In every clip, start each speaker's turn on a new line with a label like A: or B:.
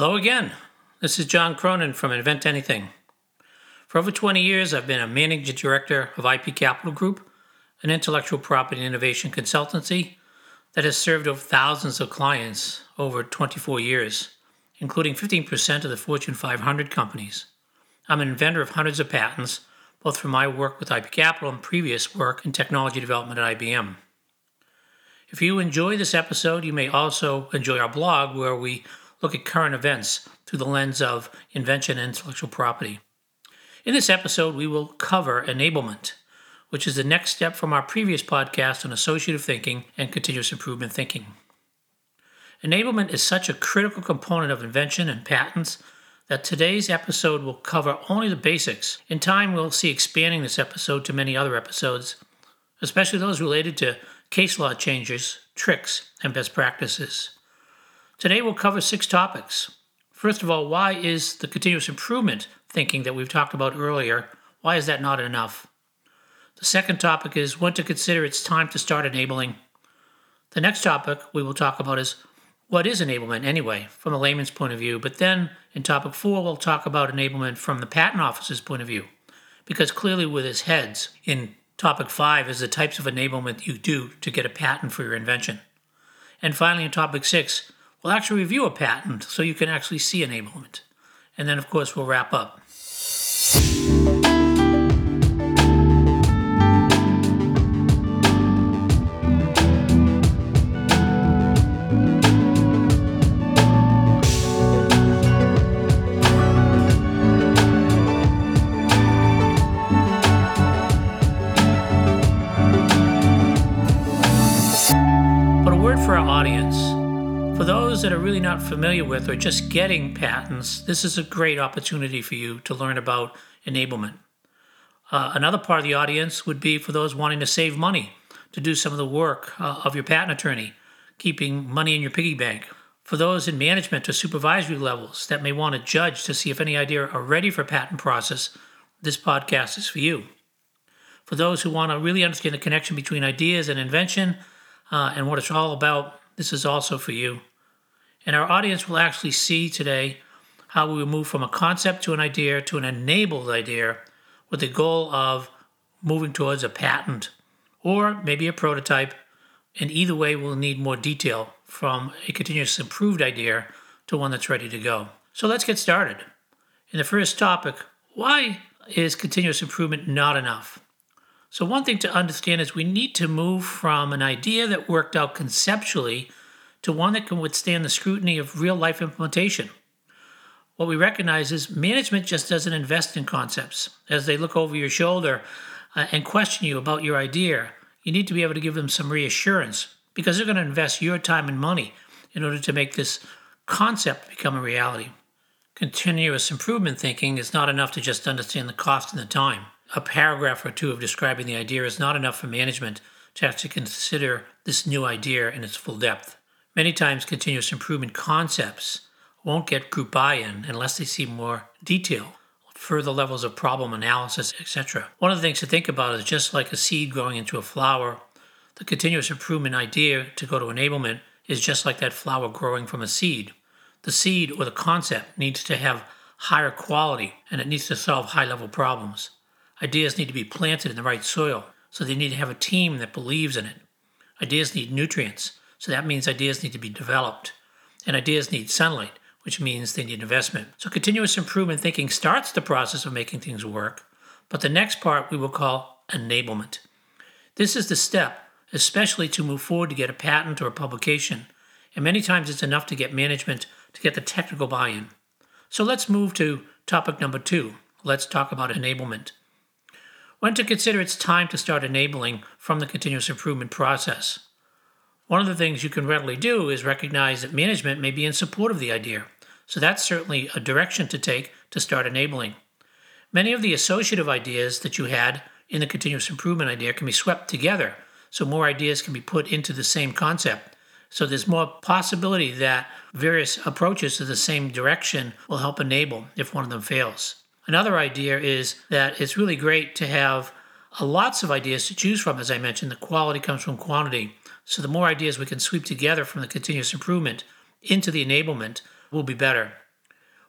A: Hello again. This is John Cronin from Invent Anything. For over 20 years, I've been a managing director of IP Capital Group, an intellectual property and innovation consultancy that has served over thousands of clients over 24 years, including 15% of the Fortune 500 companies. I'm an inventor of hundreds of patents, both from my work with IP Capital and previous work in technology development at IBM. If you enjoy this episode, you may also enjoy our blog where we look at current events through the lens of invention and intellectual property. In this episode, we will cover enablement, which is the next step from our previous podcast on associative thinking and continuous improvement thinking. Enablement is such a critical component of invention and patents that today's episode will cover only the basics. In time, we'll see expanding this episode to many other episodes, especially those related to case law changes, tricks, and best practices. Today we'll cover six topics. First of all, why is the continuous improvement thinking that we've talked about earlier, why is that not enough? The second topic is when to consider it's time to start enabling. The next topic we will talk about is what is enablement anyway, from a layman's point of view. But then in topic four, we'll talk about enablement from the patent office's point of view. Because clearly, with his heads, in topic five is the types of enablement you do to get a patent for your invention. And finally, in topic six, We'll actually review a patent so you can actually see enablement. And then, of course, we'll wrap up. Those that are really not familiar with or just getting patents, this is a great opportunity for you to learn about enablement. Uh, another part of the audience would be for those wanting to save money to do some of the work uh, of your patent attorney, keeping money in your piggy bank. For those in management or supervisory levels that may want to judge to see if any idea are ready for patent process, this podcast is for you. For those who want to really understand the connection between ideas and invention uh, and what it's all about, this is also for you. And our audience will actually see today how we move from a concept to an idea to an enabled idea with the goal of moving towards a patent or maybe a prototype. And either way, we'll need more detail from a continuous improved idea to one that's ready to go. So let's get started. In the first topic, why is continuous improvement not enough? So, one thing to understand is we need to move from an idea that worked out conceptually to one that can withstand the scrutiny of real life implementation. What we recognize is management just doesn't invest in concepts. As they look over your shoulder uh, and question you about your idea, you need to be able to give them some reassurance because they're going to invest your time and money in order to make this concept become a reality. Continuous improvement thinking is not enough to just understand the cost and the time. A paragraph or two of describing the idea is not enough for management to actually consider this new idea in its full depth. Many times, continuous improvement concepts won't get group buy in unless they see more detail, further levels of problem analysis, etc. One of the things to think about is just like a seed growing into a flower, the continuous improvement idea to go to enablement is just like that flower growing from a seed. The seed or the concept needs to have higher quality and it needs to solve high level problems. Ideas need to be planted in the right soil, so they need to have a team that believes in it. Ideas need nutrients, so that means ideas need to be developed. And ideas need sunlight, which means they need investment. So continuous improvement thinking starts the process of making things work, but the next part we will call enablement. This is the step, especially to move forward to get a patent or a publication. And many times it's enough to get management to get the technical buy in. So let's move to topic number two. Let's talk about enablement. When to consider it's time to start enabling from the continuous improvement process. One of the things you can readily do is recognize that management may be in support of the idea. So that's certainly a direction to take to start enabling. Many of the associative ideas that you had in the continuous improvement idea can be swept together, so more ideas can be put into the same concept. So there's more possibility that various approaches to the same direction will help enable if one of them fails. Another idea is that it's really great to have lots of ideas to choose from. As I mentioned, the quality comes from quantity. So the more ideas we can sweep together from the continuous improvement into the enablement will be better.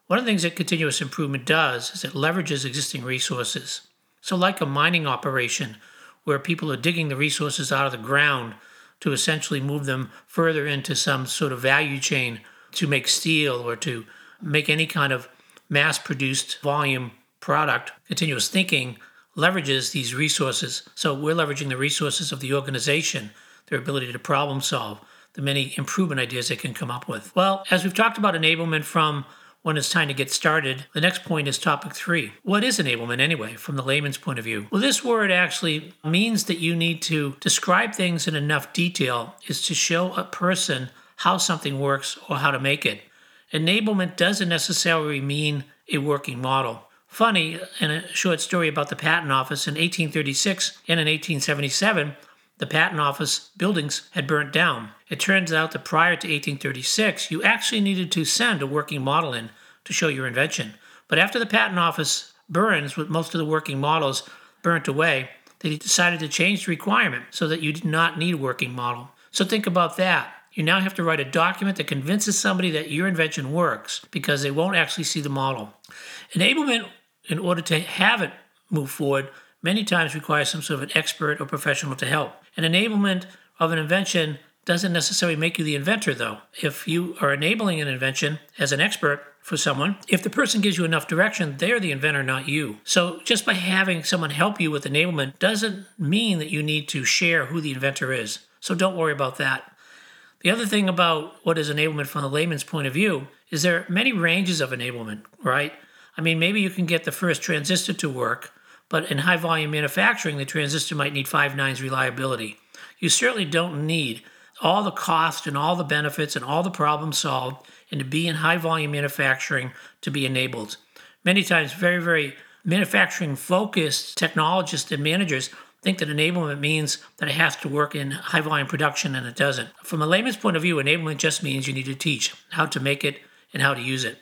A: One of the things that continuous improvement does is it leverages existing resources. So, like a mining operation where people are digging the resources out of the ground to essentially move them further into some sort of value chain to make steel or to make any kind of mass produced volume product, continuous thinking leverages these resources. So we're leveraging the resources of the organization, their ability to problem solve, the many improvement ideas they can come up with. Well, as we've talked about enablement from when it's time to get started, the next point is topic three. What is enablement anyway, from the layman's point of view? Well, this word actually means that you need to describe things in enough detail is to show a person how something works or how to make it. Enablement doesn't necessarily mean a working model. Funny, in a short story about the Patent Office in 1836 and in 1877, the Patent Office buildings had burnt down. It turns out that prior to 1836, you actually needed to send a working model in to show your invention. But after the Patent Office burns, with most of the working models burnt away, they decided to change the requirement so that you did not need a working model. So think about that. You now have to write a document that convinces somebody that your invention works because they won't actually see the model. Enablement, in order to have it move forward, many times requires some sort of an expert or professional to help. An enablement of an invention doesn't necessarily make you the inventor, though. If you are enabling an invention as an expert for someone, if the person gives you enough direction, they're the inventor, not you. So just by having someone help you with enablement doesn't mean that you need to share who the inventor is. So don't worry about that. The other thing about what is enablement from the layman's point of view is there are many ranges of enablement, right? I mean, maybe you can get the first transistor to work, but in high volume manufacturing, the transistor might need five nines reliability. You certainly don't need all the cost and all the benefits and all the problems solved and to be in high volume manufacturing to be enabled. Many times, very, very manufacturing focused technologists and managers think that enablement means that it has to work in high volume production and it doesn't. From a layman's point of view, enablement just means you need to teach how to make it and how to use it.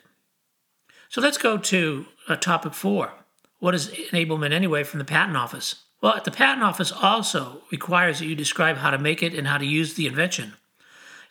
A: So let's go to uh, topic four. What is enablement anyway from the patent office? Well, the patent office also requires that you describe how to make it and how to use the invention.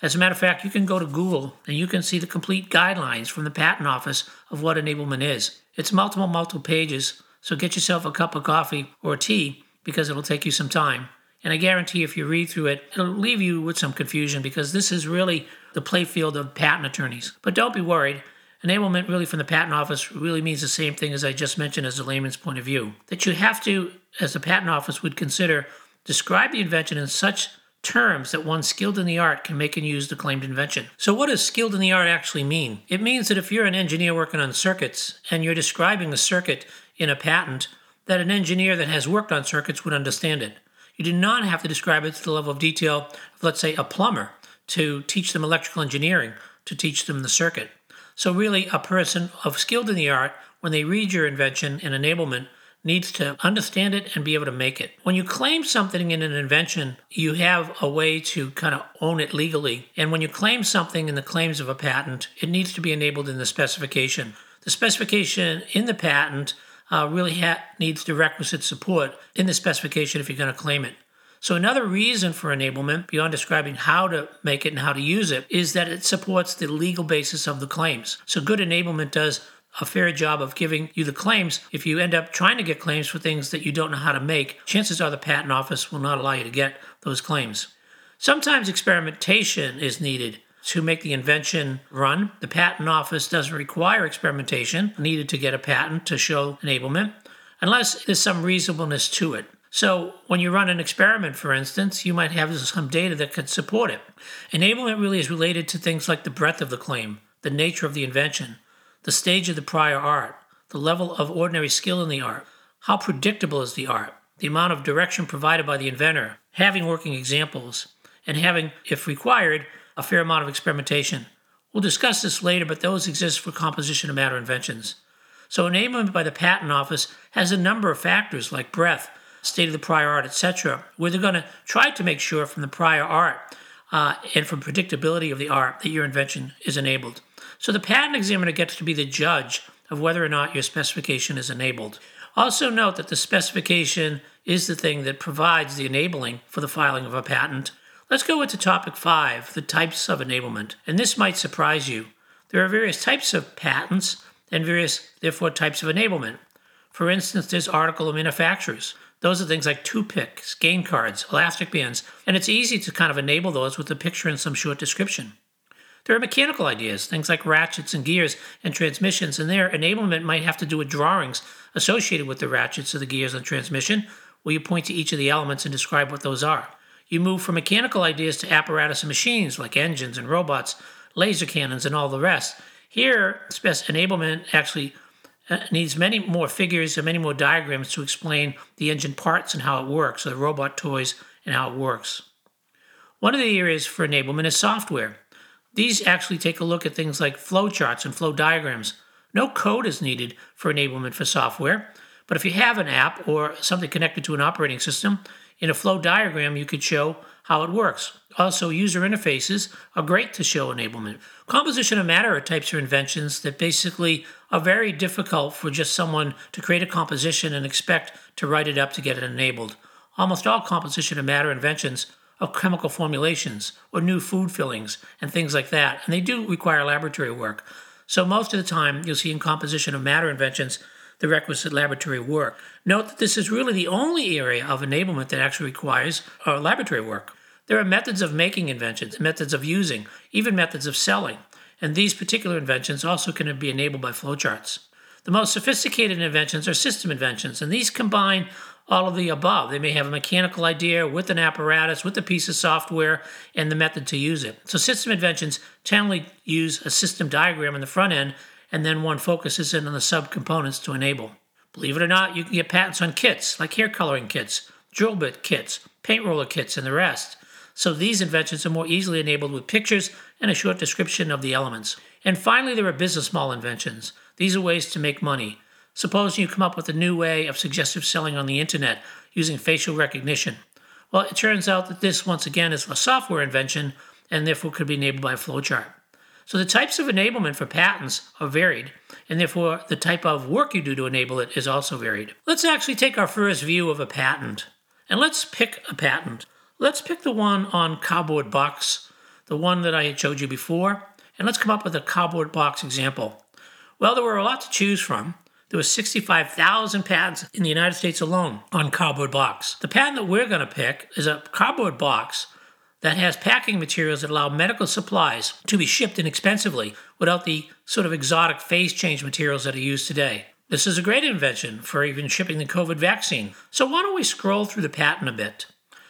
A: As a matter of fact, you can go to Google and you can see the complete guidelines from the patent office of what enablement is. It's multiple, multiple pages, so get yourself a cup of coffee or tea because it'll take you some time. And I guarantee if you read through it, it'll leave you with some confusion because this is really the playfield of patent attorneys. But don't be worried. Enablement, really, from the patent office, really means the same thing as I just mentioned as a layman's point of view. That you have to, as the patent office would consider, describe the invention in such terms that one skilled in the art can make and use the claimed invention. So, what does skilled in the art actually mean? It means that if you're an engineer working on circuits and you're describing a circuit in a patent, that an engineer that has worked on circuits would understand it. You do not have to describe it to the level of detail of, let's say, a plumber to teach them electrical engineering, to teach them the circuit. So, really, a person of skilled in the art, when they read your invention and enablement, needs to understand it and be able to make it. When you claim something in an invention, you have a way to kind of own it legally. And when you claim something in the claims of a patent, it needs to be enabled in the specification. The specification in the patent uh, really ha- needs the requisite support in the specification if you're going to claim it. So, another reason for enablement, beyond describing how to make it and how to use it, is that it supports the legal basis of the claims. So, good enablement does a fair job of giving you the claims. If you end up trying to get claims for things that you don't know how to make, chances are the patent office will not allow you to get those claims. Sometimes experimentation is needed to make the invention run. The patent office doesn't require experimentation needed to get a patent to show enablement unless there's some reasonableness to it. So, when you run an experiment, for instance, you might have some data that could support it. Enablement really is related to things like the breadth of the claim, the nature of the invention, the stage of the prior art, the level of ordinary skill in the art, how predictable is the art, the amount of direction provided by the inventor, having working examples, and having, if required, a fair amount of experimentation. We'll discuss this later, but those exist for composition of matter inventions. So, enablement by the Patent Office has a number of factors like breadth, state of the prior art, etc., where they're going to try to make sure from the prior art uh, and from predictability of the art that your invention is enabled. So, the patent examiner gets to be the judge of whether or not your specification is enabled. Also, note that the specification is the thing that provides the enabling for the filing of a patent Let's go into topic five the types of enablement. And this might surprise you. There are various types of patents, and various, therefore, types of enablement. For instance, there's article of manufacturers. Those are things like toothpicks, game cards, elastic bands, and it's easy to kind of enable those with a picture and some short description. There are mechanical ideas, things like ratchets and gears and transmissions, and their enablement might have to do with drawings associated with the ratchets or the gears and transmission, where you point to each of the elements and describe what those are. You move from mechanical ideas to apparatus and machines like engines and robots, laser cannons, and all the rest. Here, enablement actually Uh, needs many more figures and many more diagrams to explain the engine parts and how it works, or the robot toys and how it works. One of the areas for enablement is software. These actually take a look at things like flowcharts and flow diagrams. No code is needed for enablement for software, but if you have an app or something connected to an operating system, in a flow diagram you could show how it works. Also, user interfaces are great to show enablement. Composition of matter are types of inventions that basically are very difficult for just someone to create a composition and expect to write it up to get it enabled. Almost all composition of matter inventions are chemical formulations or new food fillings and things like that. And they do require laboratory work. So most of the time, you'll see in composition of matter inventions the requisite laboratory work. Note that this is really the only area of enablement that actually requires uh, laboratory work. There are methods of making inventions, methods of using, even methods of selling, and these particular inventions also can be enabled by flowcharts. The most sophisticated inventions are system inventions, and these combine all of the above. They may have a mechanical idea with an apparatus, with a piece of software, and the method to use it. So, system inventions generally use a system diagram in the front end, and then one focuses in on the subcomponents to enable. Believe it or not, you can get patents on kits, like hair coloring kits, drill bit kits, paint roller kits, and the rest. So, these inventions are more easily enabled with pictures and a short description of the elements. And finally, there are business model inventions. These are ways to make money. Suppose you come up with a new way of suggestive selling on the internet using facial recognition. Well, it turns out that this, once again, is a software invention and therefore could be enabled by a flowchart. So the types of enablement for patents are varied, and therefore the type of work you do to enable it is also varied. Let's actually take our first view of a patent, and let's pick a patent. Let's pick the one on cardboard box, the one that I had showed you before, and let's come up with a cardboard box example. Well, there were a lot to choose from. There were 65,000 patents in the United States alone on cardboard box. The patent that we're going to pick is a cardboard box that has packing materials that allow medical supplies to be shipped inexpensively without the sort of exotic phase change materials that are used today. This is a great invention for even shipping the COVID vaccine. So why don't we scroll through the patent a bit?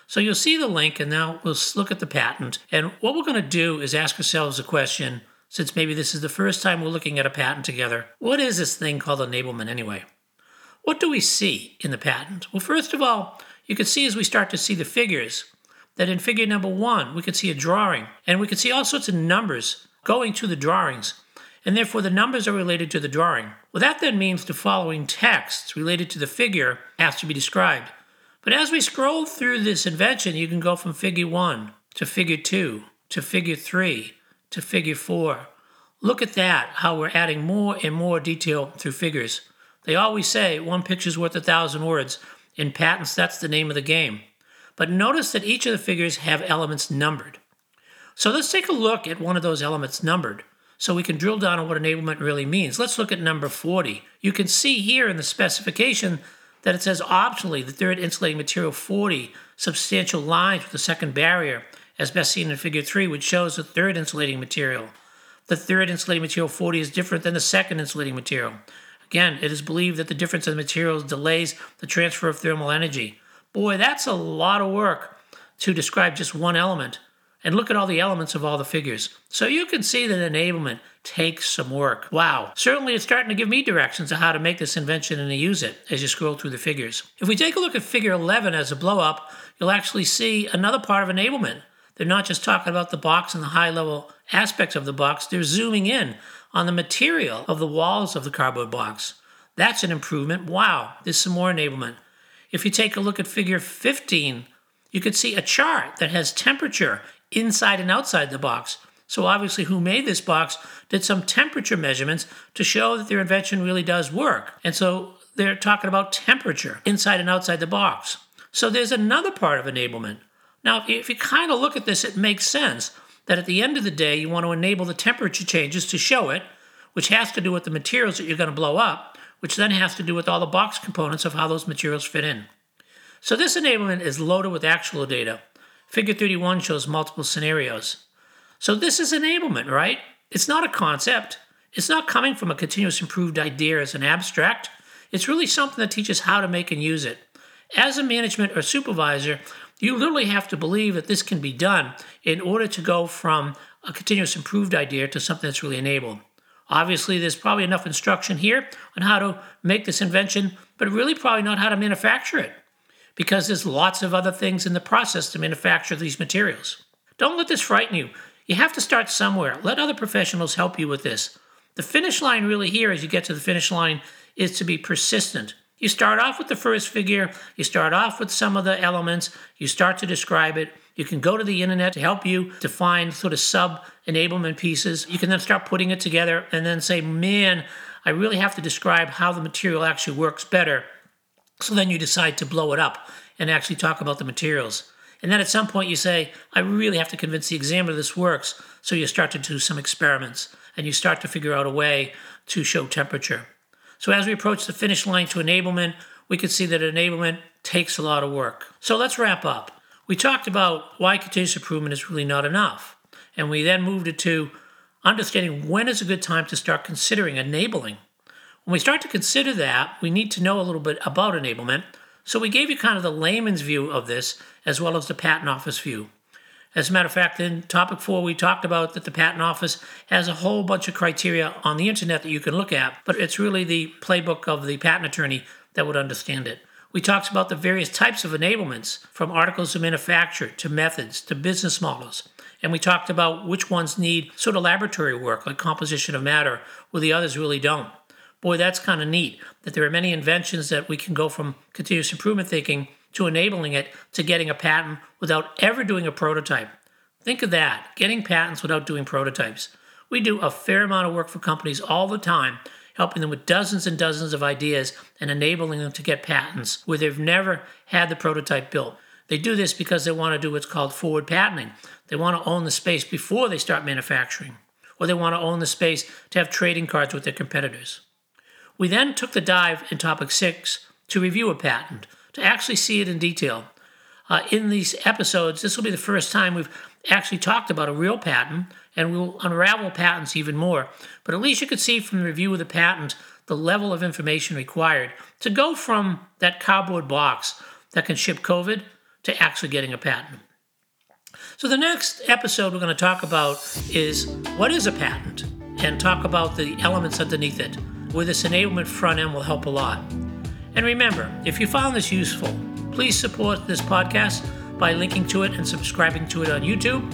A: So you'll see the link, and now we'll look at the patent. And what we're going to do is ask ourselves a question since maybe this is the first time we're looking at a patent together. What is this thing called enablement anyway? What do we see in the patent? Well, first of all, you can see as we start to see the figures that in figure number one, we can see a drawing, and we can see all sorts of numbers going to the drawings, and therefore the numbers are related to the drawing. Well, that then means the following text related to the figure has to be described. But as we scroll through this invention, you can go from figure one to figure two to figure three to figure four. Look at that, how we're adding more and more detail through figures. They always say one picture's worth a thousand words. In patents, that's the name of the game. But notice that each of the figures have elements numbered. So let's take a look at one of those elements numbered so we can drill down on what enablement really means. Let's look at number 40. You can see here in the specification that it says optionally the third insulating material 40 substantial lines with the second barrier as best seen in Figure 3, which shows the third insulating material. The third insulating material 40 is different than the second insulating material. Again, it is believed that the difference in materials delays the transfer of thermal energy. Boy, that's a lot of work to describe just one element. And look at all the elements of all the figures. So you can see that enablement takes some work. Wow. Certainly it's starting to give me directions on how to make this invention and to use it as you scroll through the figures. If we take a look at figure 11 as a blow up, you'll actually see another part of enablement. They're not just talking about the box and the high level aspects of the box, they're zooming in on the material of the walls of the cardboard box. That's an improvement. Wow, there's some more enablement. If you take a look at figure 15, you can see a chart that has temperature inside and outside the box. So, obviously, who made this box did some temperature measurements to show that their invention really does work. And so they're talking about temperature inside and outside the box. So, there's another part of enablement. Now, if you kind of look at this, it makes sense that at the end of the day, you want to enable the temperature changes to show it, which has to do with the materials that you're going to blow up, which then has to do with all the box components of how those materials fit in. So this enablement is loaded with actual data. Figure 31 shows multiple scenarios. So this is enablement, right? It's not a concept. It's not coming from a continuous improved idea as an abstract. It's really something that teaches how to make and use it. As a management or supervisor, you literally have to believe that this can be done in order to go from a continuous improved idea to something that's really enabled. Obviously, there's probably enough instruction here on how to make this invention, but really probably not how to manufacture it because there's lots of other things in the process to manufacture these materials. Don't let this frighten you. You have to start somewhere. Let other professionals help you with this. The finish line, really, here as you get to the finish line, is to be persistent. You start off with the first figure, you start off with some of the elements, you start to describe it. You can go to the internet to help you define sort of sub enablement pieces. You can then start putting it together and then say, man, I really have to describe how the material actually works better so then you decide to blow it up and actually talk about the materials. And then at some point you say, I really have to convince the examiner this works. So you start to do some experiments and you start to figure out a way to show temperature. So as we approach the finish line to enablement, we can see that enablement takes a lot of work. So let's wrap up. We talked about why continuous improvement is really not enough. And we then moved it to understanding when is a good time to start considering enabling when we start to consider that, we need to know a little bit about enablement. So we gave you kind of the layman's view of this as well as the patent office view. As a matter of fact, in topic four, we talked about that the patent office has a whole bunch of criteria on the internet that you can look at, but it's really the playbook of the patent attorney that would understand it. We talked about the various types of enablements, from articles of manufacture to methods to business models. And we talked about which ones need sort of laboratory work, like composition of matter, where the others really don't boy, that's kind of neat that there are many inventions that we can go from continuous improvement thinking to enabling it to getting a patent without ever doing a prototype. Think of that getting patents without doing prototypes. We do a fair amount of work for companies all the time, helping them with dozens and dozens of ideas and enabling them to get patents where they've never had the prototype built. They do this because they want to do what's called forward patenting. They want to own the space before they start manufacturing, or they want to own the space to have trading cards with their competitors. We then took the dive in topic six to review a patent, to actually see it in detail. Uh, in these episodes, this will be the first time we've actually talked about a real patent, and we'll unravel patents even more. But at least you could see from the review of the patent the level of information required to go from that cardboard box that can ship COVID to actually getting a patent. So, the next episode we're going to talk about is what is a patent and talk about the elements underneath it where this enablement front end will help a lot. And remember, if you found this useful, please support this podcast by linking to it and subscribing to it on YouTube.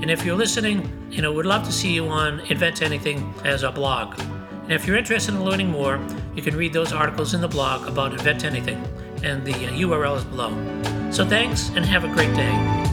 A: And if you're listening, you know, we'd love to see you on Invent Anything as a blog. And if you're interested in learning more, you can read those articles in the blog about Invent Anything, and the URL uh, is below. So thanks and have a great day.